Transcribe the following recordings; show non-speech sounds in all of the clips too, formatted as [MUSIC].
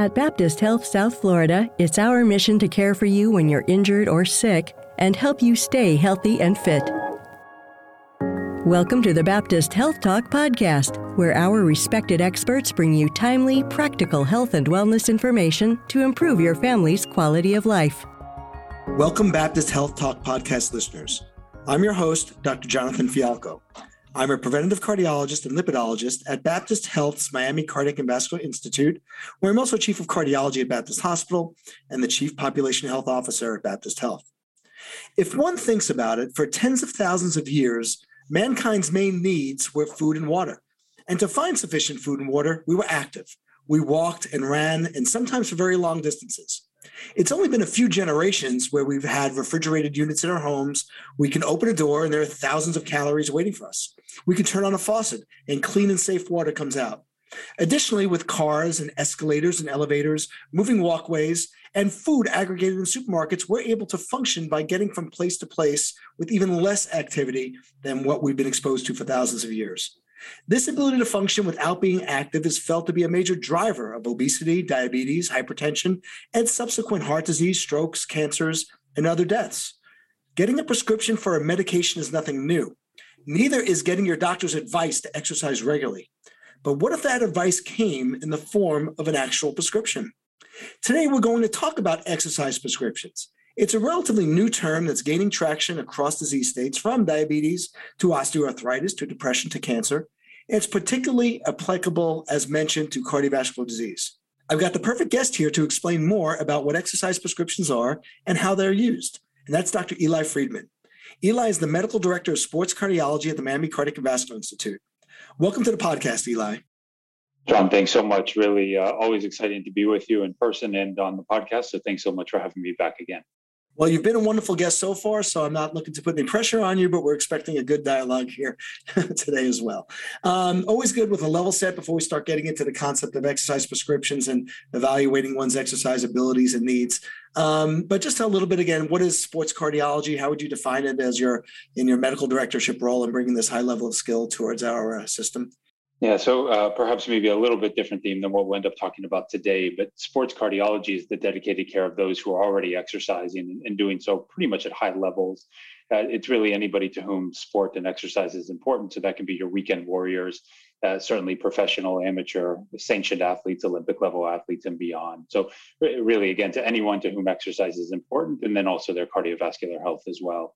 At Baptist Health South Florida, it's our mission to care for you when you're injured or sick and help you stay healthy and fit. Welcome to the Baptist Health Talk podcast, where our respected experts bring you timely, practical health and wellness information to improve your family's quality of life. Welcome, Baptist Health Talk podcast listeners. I'm your host, Dr. Jonathan Fialkow. I'm a preventative cardiologist and lipidologist at Baptist Health's Miami Cardiac and Vascular Institute, where I'm also chief of cardiology at Baptist Hospital and the chief population health officer at Baptist Health. If one thinks about it, for tens of thousands of years, mankind's main needs were food and water. And to find sufficient food and water, we were active. We walked and ran, and sometimes for very long distances. It's only been a few generations where we've had refrigerated units in our homes. We can open a door and there are thousands of calories waiting for us. We can turn on a faucet and clean and safe water comes out. Additionally, with cars and escalators and elevators, moving walkways, and food aggregated in supermarkets, we're able to function by getting from place to place with even less activity than what we've been exposed to for thousands of years. This ability to function without being active is felt to be a major driver of obesity, diabetes, hypertension, and subsequent heart disease, strokes, cancers, and other deaths. Getting a prescription for a medication is nothing new. Neither is getting your doctor's advice to exercise regularly. But what if that advice came in the form of an actual prescription? Today, we're going to talk about exercise prescriptions. It's a relatively new term that's gaining traction across disease states from diabetes to osteoarthritis to depression to cancer. It's particularly applicable, as mentioned, to cardiovascular disease. I've got the perfect guest here to explain more about what exercise prescriptions are and how they're used, and that's Dr. Eli Friedman. Eli is the medical director of sports cardiology at the Miami Cardiac and Vascular Institute. Welcome to the podcast, Eli. John, thanks so much. Really, uh, always exciting to be with you in person and on the podcast. So, thanks so much for having me back again. Well, you've been a wonderful guest so far, so I'm not looking to put any pressure on you, but we're expecting a good dialogue here [LAUGHS] today as well. Um, always good with a level set before we start getting into the concept of exercise prescriptions and evaluating one's exercise abilities and needs. Um, but just a little bit again, what is sports cardiology? How would you define it as your in your medical directorship role and bringing this high level of skill towards our uh, system? Yeah, so uh, perhaps maybe a little bit different theme than what we'll end up talking about today, but sports cardiology is the dedicated care of those who are already exercising and doing so pretty much at high levels. Uh, it's really anybody to whom sport and exercise is important. So that can be your weekend warriors, uh, certainly professional, amateur, sanctioned athletes, Olympic level athletes, and beyond. So, really, again, to anyone to whom exercise is important, and then also their cardiovascular health as well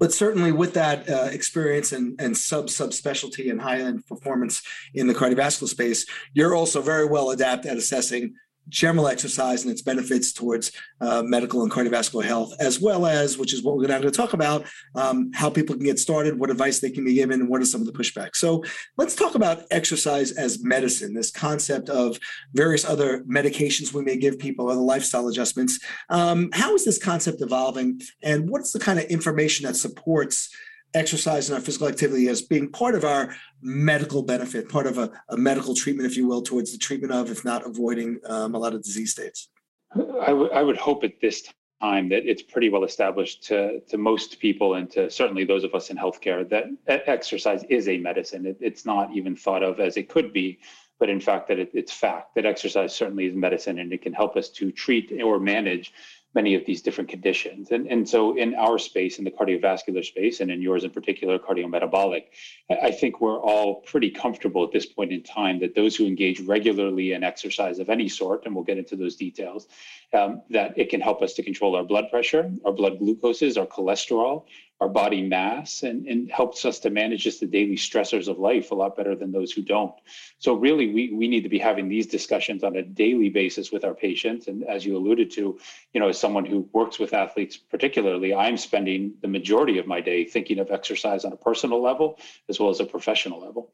but certainly with that uh, experience and, and sub subspecialty and high end performance in the cardiovascular space, you're also very well adept at assessing general exercise and its benefits towards uh, medical and cardiovascular health, as well as, which is what we're going to talk about, um, how people can get started, what advice they can be given, and what are some of the pushbacks. So let's talk about exercise as medicine, this concept of various other medications we may give people, other lifestyle adjustments. Um, how is this concept evolving, and what's the kind of information that supports exercise and our physical activity as being part of our medical benefit, part of a, a medical treatment, if you will, towards the treatment of, if not avoiding um, a lot of disease states? I, w- I would hope at this time that it's pretty well established to, to most people and to certainly those of us in healthcare that exercise is a medicine. It, it's not even thought of as it could be, but in fact that it, it's fact that exercise certainly is medicine and it can help us to treat or manage many of these different conditions. And, and so, in our space, in the cardiovascular space, and in yours in particular, cardiometabolic, I think we're all pretty comfortable at this point in time that those who engage regularly in exercise of any sort, and we'll get into those details, um, that it can help us to control our blood pressure, our blood glucoses, our cholesterol, our body mass and, and helps us to manage just the daily stressors of life a lot better than those who don't. So really we, we need to be having these discussions on a daily basis with our patients. And as you alluded to, you know, as someone who works with athletes particularly, I'm spending the majority of my day thinking of exercise on a personal level as well as a professional level.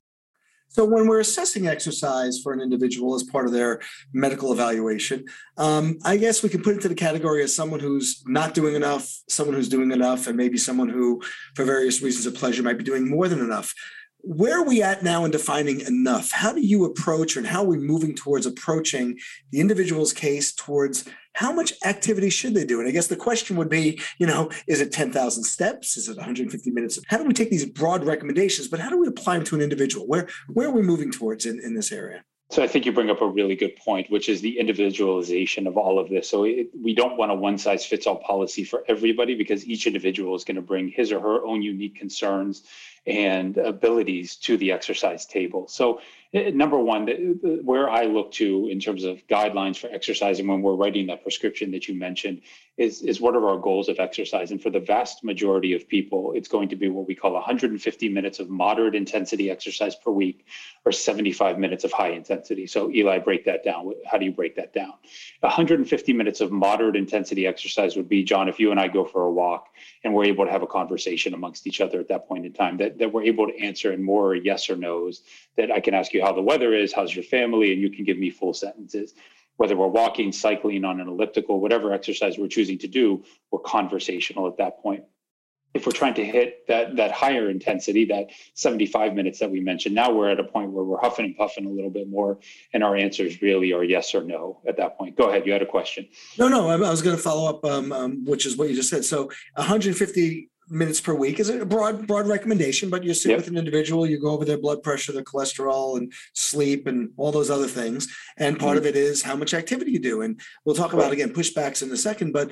So, when we're assessing exercise for an individual as part of their medical evaluation, um, I guess we can put it into the category as someone who's not doing enough, someone who's doing enough, and maybe someone who, for various reasons of pleasure, might be doing more than enough where are we at now in defining enough? How do you approach and how are we moving towards approaching the individual's case towards how much activity should they do? And I guess the question would be, you know, is it 10,000 steps? Is it 150 minutes? How do we take these broad recommendations, but how do we apply them to an individual? Where, where are we moving towards in, in this area? So I think you bring up a really good point, which is the individualization of all of this. So it, we don't want a one size fits all policy for everybody because each individual is going to bring his or her own unique concerns and abilities to the exercise table. So Eh, eh, number one, where I look to in terms of guidelines for exercising when we're writing that prescription that you mentioned is, is what are our goals of exercise? And for the vast majority of people, it's going to be what we call 150 minutes of moderate intensity exercise per week or 75 minutes of high intensity. So Eli, break that down. How do you break that down? 150 minutes of moderate intensity exercise would be, John, if you and I go for a walk and we're able to have a conversation amongst each other at that point in time, that, that we're able to answer in more yes or no's, that I can ask you how the weather is, how's your family, and you can give me full sentences. Whether we're walking, cycling on an elliptical, whatever exercise we're choosing to do, we're conversational at that point if we're trying to hit that that higher intensity, that 75 minutes that we mentioned, now we're at a point where we're huffing and puffing a little bit more, and our answers really are yes or no at that point. Go ahead, you had a question. No, no, I was going to follow up, um, um, which is what you just said. So 150 minutes per week is a broad broad recommendation, but you sit yep. with an individual, you go over their blood pressure, their cholesterol, and sleep, and all those other things. And part mm-hmm. of it is how much activity you do. And we'll talk about again pushbacks in a second, but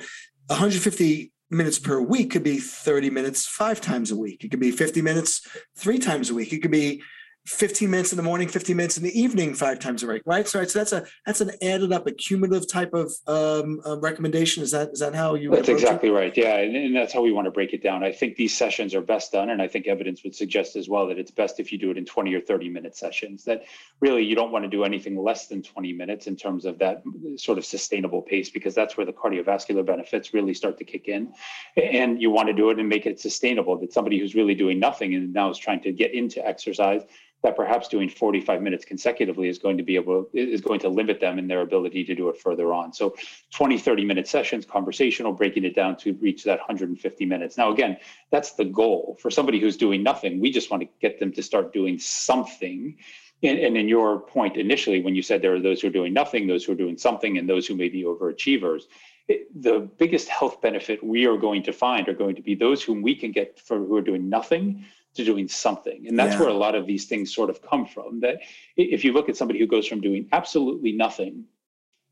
150 minutes per week could be 30 minutes five times a week. It could be 50 minutes three times a week. It could be 15 minutes in the morning, 15 minutes in the evening, five times a week, right? So, right, so that's a that's an added up, a cumulative type of um, uh, recommendation. Is that is that how you? That's exactly it? right. Yeah, and, and, that's how we want to break it down. I think these sessions are best done, and I think evidence would suggest as well that it's best if you do it in 20 or 30 minute sessions. That really you don't want to do anything less than 20 minutes in terms of that sort of sustainable pace, because that's where the cardiovascular benefits really start to kick in, and you want to do it and make it sustainable. That somebody who's really doing nothing and now is trying to get into exercise that perhaps doing 45 minutes consecutively is going to be able is going to limit them in their ability to do it further on. So 20 30 minute sessions conversational breaking it down to reach that 150 minutes. Now again that's the goal. For somebody who's doing nothing we just want to get them to start doing something. And, and in your point initially when you said there are those who are doing nothing those who are doing something and those who may be overachievers the biggest health benefit we are going to find are going to be those whom we can get for who are doing nothing to doing something. And that's yeah. where a lot of these things sort of come from. That if you look at somebody who goes from doing absolutely nothing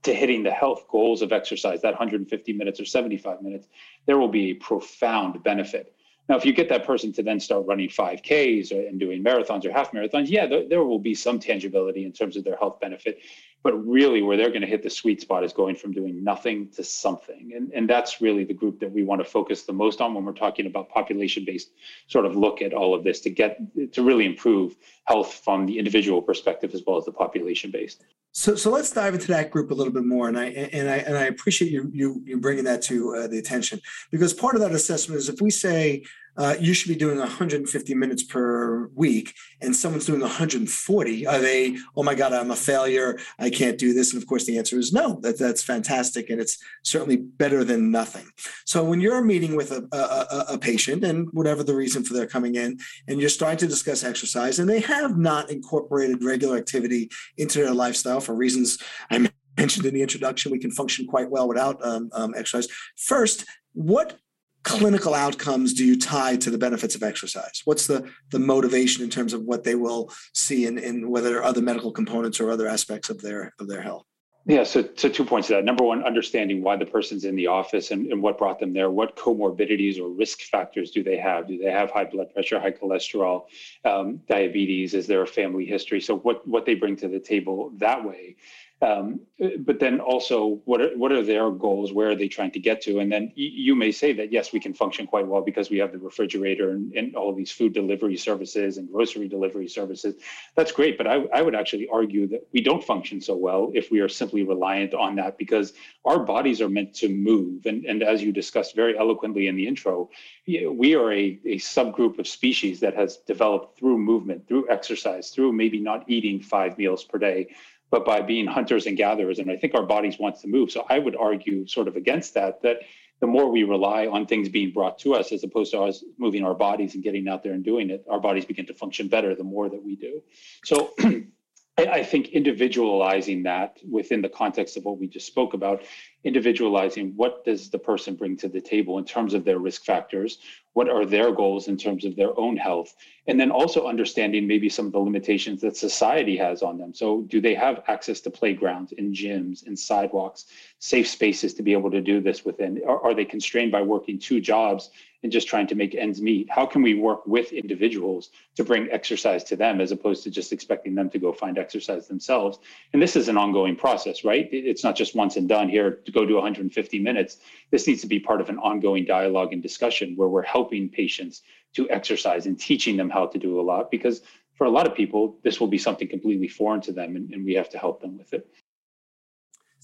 to hitting the health goals of exercise, that 150 minutes or 75 minutes, there will be a profound benefit. Now, if you get that person to then start running 5Ks and doing marathons or half marathons, yeah, there, there will be some tangibility in terms of their health benefit. But really where they're going to hit the sweet spot is going from doing nothing to something. And, and that's really the group that we want to focus the most on when we're talking about population based sort of look at all of this to get to really improve health from the individual perspective as well as the population based so, so let's dive into that group a little bit more, and I and I and I appreciate you you you bringing that to uh, the attention. Because part of that assessment is if we say uh, you should be doing 150 minutes per week and someone's doing 140 are they oh my god i'm a failure. I can't do this. And of course the answer is no. That, that's fantastic and it's certainly better than nothing. So when you're meeting with a, a, a patient and whatever the reason for their coming in and you're starting to discuss exercise and they have not incorporated regular activity into their lifestyle for reasons i mentioned in the introduction we can function quite well without um, um, exercise. First what clinical outcomes do you tie to the benefits of exercise? What's the the motivation in terms of what they will see in, in whether there are other medical components or other aspects of their of their health? Yeah, so, so two points to that. Number one, understanding why the person's in the office and, and what brought them there. What comorbidities or risk factors do they have? Do they have high blood pressure, high cholesterol, um, diabetes? Is there a family history? So what what they bring to the table that way. Um, but then also, what are, what are their goals? Where are they trying to get to? And then you may say that yes, we can function quite well because we have the refrigerator and, and all of these food delivery services and grocery delivery services. That's great, but I, I would actually argue that we don't function so well if we are simply reliant on that because our bodies are meant to move. And, and as you discussed very eloquently in the intro, we are a, a subgroup of species that has developed through movement, through exercise, through maybe not eating five meals per day but by being hunters and gatherers. And I think our bodies wants to move. So I would argue sort of against that, that the more we rely on things being brought to us as opposed to us moving our bodies and getting out there and doing it, our bodies begin to function better the more that we do. So [CLEARS THROAT] I think individualizing that within the context of what we just spoke about individualizing what does the person bring to the table in terms of their risk factors what are their goals in terms of their own health and then also understanding maybe some of the limitations that society has on them. So do they have access to playgrounds and gyms and sidewalks safe spaces to be able to do this within? Are, are they constrained by working two jobs and just trying to make ends meet? How can we work with individuals to bring exercise to them as opposed to just expecting them to go find exercise themselves? And this is an ongoing process right? It's not just once and done here go do 150 minutes this needs to be part of an ongoing dialogue and discussion where we're helping patients to exercise and teaching them how to do a lot because for a lot of people this will be something completely foreign to them and, and we have to help them with it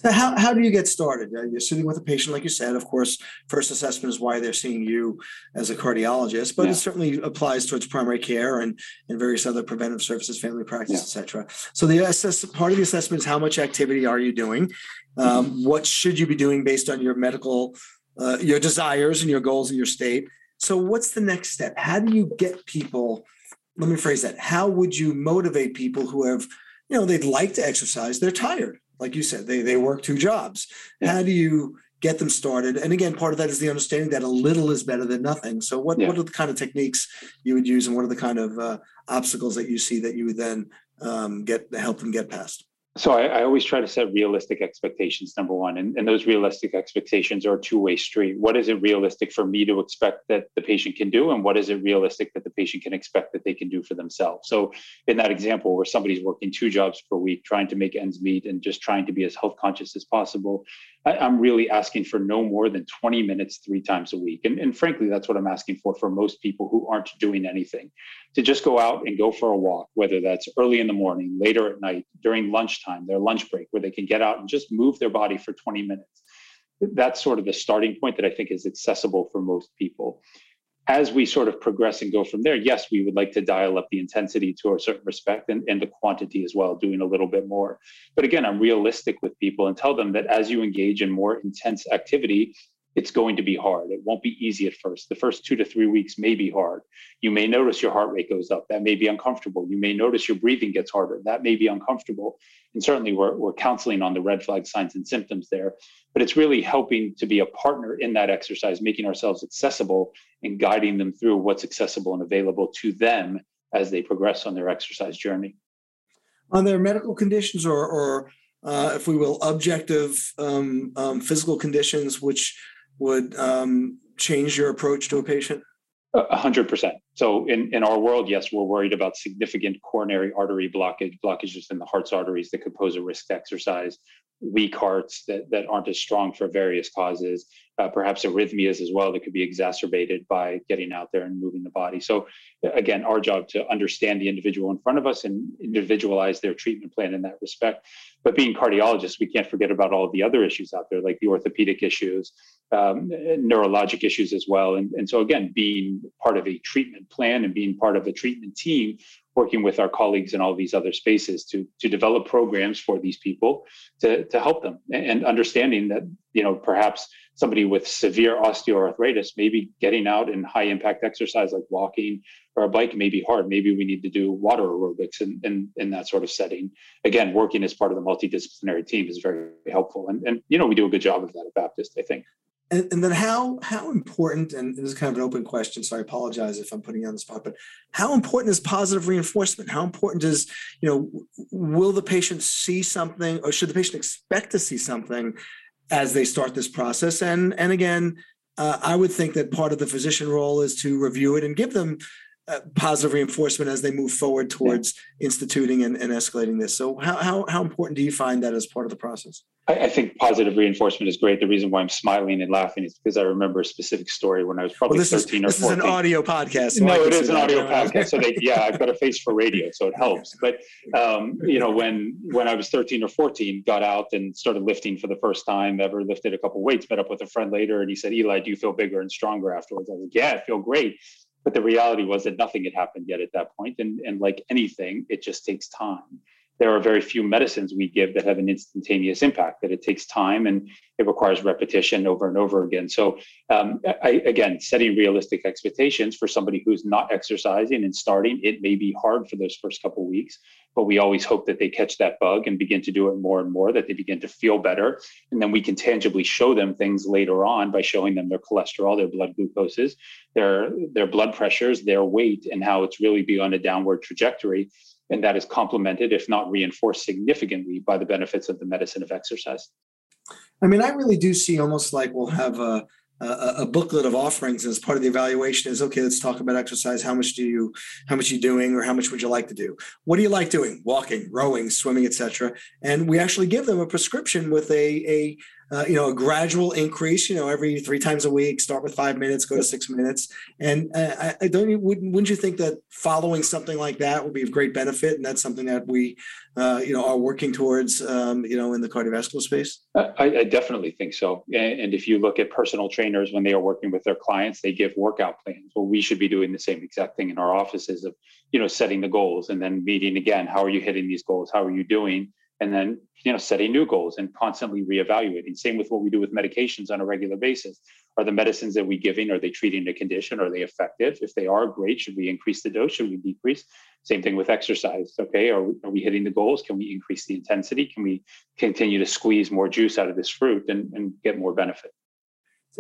so how, how do you get started? You're sitting with a patient, like you said. Of course, first assessment is why they're seeing you as a cardiologist, but yeah. it certainly applies towards primary care and, and various other preventive services, family practice, yeah. et cetera. So the assess part of the assessment is how much activity are you doing? Um, what should you be doing based on your medical, uh, your desires and your goals in your state? So what's the next step? How do you get people? Let me phrase that. How would you motivate people who have, you know, they'd like to exercise, they're tired like you said, they they work two jobs. How do you get them started? And again, part of that is the understanding that a little is better than nothing. So, what yeah. what are the kind of techniques you would use, and what are the kind of uh, obstacles that you see that you would then um, get help them get past? So I, I, always try to set realistic expectations number one and, and those realistic expectations are a two-way street. What is it realistic for me to expect that the patient can do and what is it realistic that the patient can expect that they can do for themselves? So in that example where somebody's working two jobs per week trying to make ends meet and just trying to be as health conscious as possible I, am really asking for no more than 20 minutes three times a week. And, and frankly that's what i'm asking for for most people who aren't doing anything to just go out and go for a walk whether that's early in the morning later at night during lunchtime their lunch break, where they can get out and just move their body for 20 minutes. That's sort of the starting point that I think is accessible for most people. As we sort of progress and go from there, yes, we would like to dial up the intensity to a certain respect and, and the quantity as well, doing a little bit more. But again, I'm realistic with people and tell them that as you engage in more intense activity, it's going to be hard. It won't be easy at first. The first two to three weeks may be hard. You may notice your heart rate goes up. That may be uncomfortable. You may notice your breathing gets harder. That may be uncomfortable. And certainly we're, we're counseling on the red flag signs and symptoms there. But it's really helping to be a partner in that exercise, making ourselves accessible and guiding them through what's accessible and available to them as they progress on their exercise journey. On their medical conditions or, or uh, if we will, objective um, um, physical conditions, which would um, change your approach to a patient? A hundred percent. So in, in our world, yes, we're worried about significant coronary artery blockage, blockages in the heart's arteries that could pose a risk to exercise, weak hearts that, that aren't as strong for various causes, uh, perhaps arrhythmias as well that could be exacerbated by getting out there and moving the body. So again, our job to understand the individual in front of us and individualize their treatment plan in that respect. But being cardiologists, we can't forget about all the other issues out there, like the orthopedic issues, um, neurologic issues as well. And, and so again, being part of a treatment plan and being part of a treatment team working with our colleagues in all these other spaces to to develop programs for these people to to help them. And understanding that you know perhaps somebody with severe osteoarthritis maybe getting out in high impact exercise like walking or a bike may be hard. Maybe we need to do water aerobics in, in, in that sort of setting. Again working as part of the multidisciplinary team is very helpful. And, and you know we do a good job of that at baptist i think and, and, then how how important and this is kind of an open question so i apologize if i'm putting you on the spot but how important is positive reinforcement? How important is you know will the patient see something or should the patient expect to see something as they start this process? And and again uh, i would think that part of the physician role is to review it and give them positive reinforcement as they move forward towards yeah. instituting and, and escalating this so how, how how important do you find that as part of the process I, I, think positive reinforcement is great. The reason why I'm smiling and laughing is because I remember a specific story when I was probably well, 13 is, or 14. This is an audio podcast. So no, it is an audio podcast. So they, yeah, I've got a face for radio, so it helps. But um, you know, when when I was 13 or 14, got out and started lifting for the first time, ever lifted a couple weights, met up with a friend later, and he said, "Eli, do you feel bigger and stronger afterwards?" I was like, "Yeah, I feel great." But the reality was that nothing had happened yet at that point, and and like anything, it just takes time there are very few medicines we give that have an instantaneous impact, that it takes time and it requires repetition over and over again. So, um, I, again, setting realistic expectations for somebody who's not exercising and starting, it may be hard for those first couple weeks, but we always hope that they catch that bug and begin to do it more and more, that they begin to feel better. And then we can tangibly show them things later on by showing them their cholesterol, their blood glucoses, their, their blood pressures, their weight, and how it's really be on a downward trajectory and that is complemented, if not reinforced significantly, by the benefits of the medicine of exercise. I mean, I really do see almost like we'll have a, a, a, booklet of offerings as part of the evaluation is okay let's talk about exercise. How much do you how much you doing or how much would you like to do? What do you like doing? Walking rowing swimming etc and we actually give them a prescription with a a uh, you know, a gradual increase, you know, every three times a week, start with five minutes, go to six minutes. And uh, I, don't, wouldn't, wouldn't you think that following something like that would be of great benefit? And that's something that we, uh, you know, are working towards, um, you know, in the cardiovascular space? I, I definitely think so. And if you look at personal trainers, when they are working with their clients, they give workout plans. Well, we should be doing the same exact thing in our offices of, you know, setting the goals and then meeting again. How are you hitting these goals? How are you doing? And then you know setting new goals and constantly reevaluating. Same with what we do with medications on a regular basis. Are the medicines that we're giving are they treating a condition? Are they effective? If they are great. Should we increase the dose? Should we decrease? Same thing with exercise okay? Are we, are we hitting the goals? Can we increase the intensity? Can we continue to squeeze more juice out of this fruit and, and get more benefit?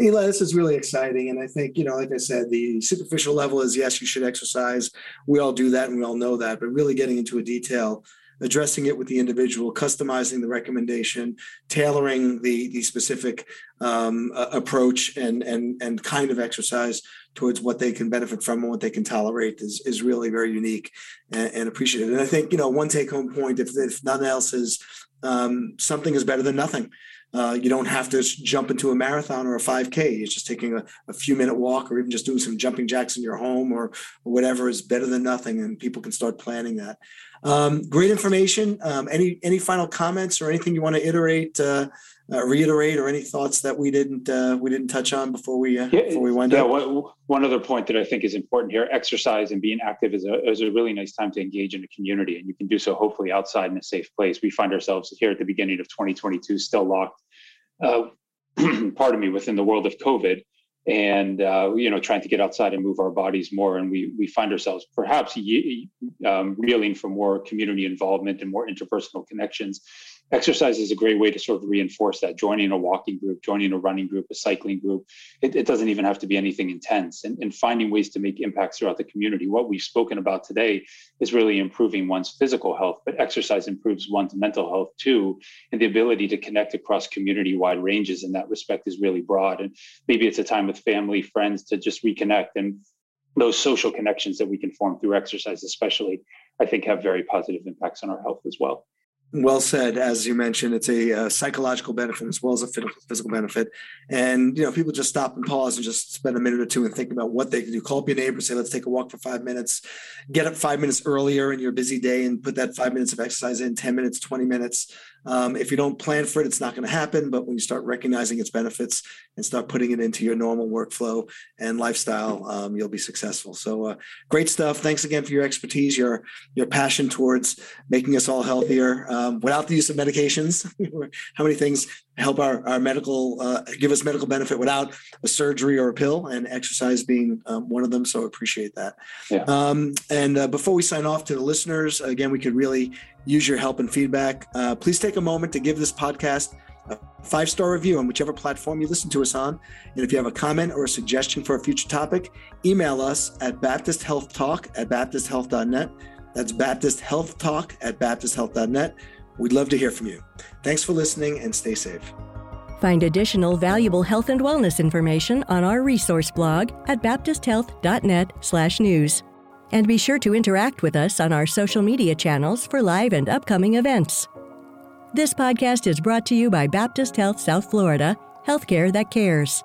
Eli, this is really exciting. And I think, you know, like I said, the superficial level is yes, you should exercise. We all do that and we all know that, but really getting into a detail addressing it with the individual, customizing the recommendation, tailoring the the specific um, uh, approach and and and kind of exercise towards what they can benefit from and what they can tolerate is is really very unique and, and appreciated. And I think you know one take home point, if if nothing else, is um, something is better than nothing. Uh, you don't have to jump into a marathon or a 5K. It's just taking a, a, few minute walk or even just doing some jumping jacks in your home or, or whatever is better than nothing. And people can start planning that. Um, great information. Um, any any final comments or anything you want to iterate, uh, uh, reiterate, or any thoughts that we didn't uh, we didn't touch on before we uh, yeah, before we wind yeah, up? One, one other point that I think is important here: exercise and being active is a is a really nice time to engage in a community, and you can do so hopefully outside in a safe place. We find ourselves here at the beginning of 2022 still locked. Uh, [CLEARS THROAT] pardon me, within the world of COVID and uh, you know trying to get outside and move our bodies more and we we find ourselves perhaps um, reeling for more community involvement and more interpersonal connections exercise is a great way to sort of reinforce that. Joining a walking group joining a running group a cycling group it, it doesn't even have to be anything intense. And, and, finding ways to make impacts throughout the community. What we've spoken about today is really improving one's physical health but exercise improves one's mental health too. And the ability to connect across community wide ranges in that respect is really broad. And maybe it's a time with family friends to just reconnect. And those social connections that we can form through exercise especially i think have very positive impacts on our health as well well said. As you mentioned, it's a, a, uh, psychological benefit as well as a physical benefit. And you know, people just stop and pause and just spend a minute or two and think about what they can do. Call up your neighbor, say, "Let's take a walk for five minutes." Get up five minutes earlier in your busy day and put that five minutes of exercise in. Ten minutes, twenty minutes. Um, if you don't plan for it, it's not going to happen. But when you start recognizing its benefits and start putting it into your normal workflow and lifestyle, um, you'll be successful. So, uh, great stuff. Thanks again for your expertise, your your passion towards making us all healthier um, without the use of medications. [LAUGHS] How many things help our, our medical uh, give us medical benefit without a surgery or a pill and exercise being um, one of them so appreciate that yeah. um, and uh, before we sign off to the listeners again we could really use your help and feedback uh, please take a moment to give this podcast a five star review on whichever platform you listen to us on and if you have a comment or a suggestion for a future topic email us at baptisthealthtalk at baptisthealth.net that's baptisthealthtalk at baptisthealth.net We'd love to hear from you. Thanks for listening and stay safe. Find additional valuable health and wellness information on our resource blog at baptisthealth.net/news. And be sure to interact with us on our social media channels for live and upcoming events. This podcast is brought to you by Baptist Health South Florida, healthcare that cares.